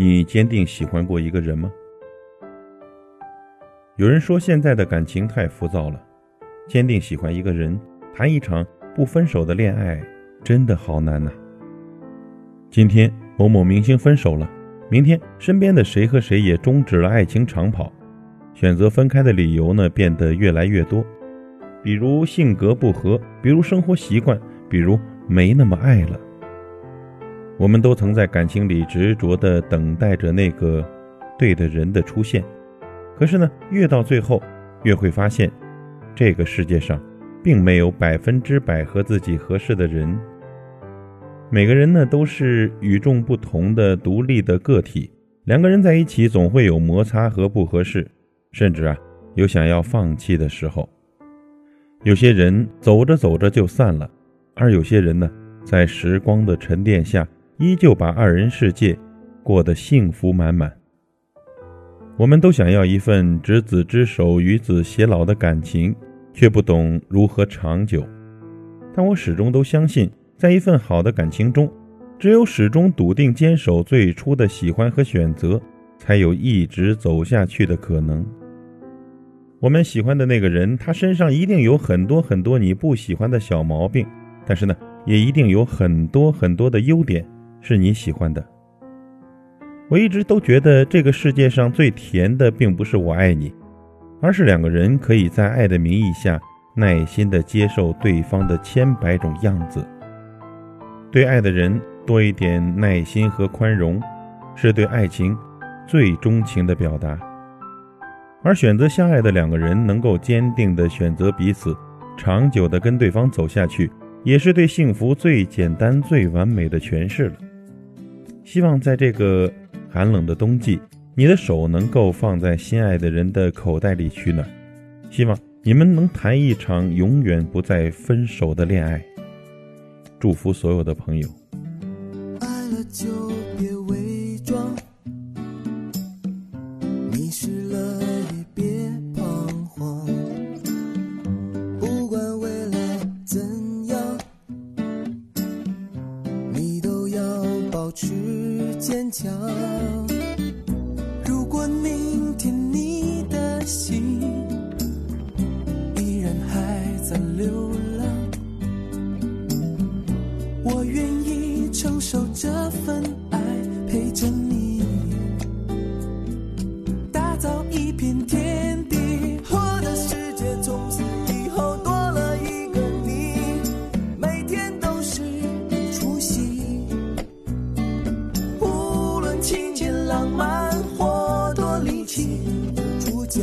你坚定喜欢过一个人吗？有人说现在的感情太浮躁了，坚定喜欢一个人，谈一场不分手的恋爱，真的好难呐。今天某某明星分手了，明天身边的谁和谁也终止了爱情长跑，选择分开的理由呢变得越来越多，比如性格不合，比如生活习惯，比如没那么爱了。我们都曾在感情里执着地等待着那个对的人的出现，可是呢，越到最后，越会发现，这个世界上并没有百分之百和自己合适的人。每个人呢都是与众不同的独立的个体，两个人在一起总会有摩擦和不合适，甚至啊有想要放弃的时候。有些人走着走着就散了，而有些人呢，在时光的沉淀下。依旧把二人世界过得幸福满满。我们都想要一份执子之手与子偕老的感情，却不懂如何长久。但我始终都相信，在一份好的感情中，只有始终笃定坚守最初的喜欢和选择，才有一直走下去的可能。我们喜欢的那个人，他身上一定有很多很多你不喜欢的小毛病，但是呢，也一定有很多很多的优点。是你喜欢的。我一直都觉得这个世界上最甜的，并不是我爱你，而是两个人可以在爱的名义下，耐心的接受对方的千百种样子。对爱的人多一点耐心和宽容，是对爱情最钟情的表达。而选择相爱的两个人，能够坚定的选择彼此，长久的跟对方走下去，也是对幸福最简单、最完美的诠释了。希望在这个寒冷的冬季，你的手能够放在心爱的人的口袋里取暖。希望你们能谈一场永远不再分手的恋爱。祝福所有的朋友。爱了就保持。坚强。如果明天你的心依然还在流浪，我愿意承受这份爱，陪着你，打造一片天情节浪漫或多离奇，主角。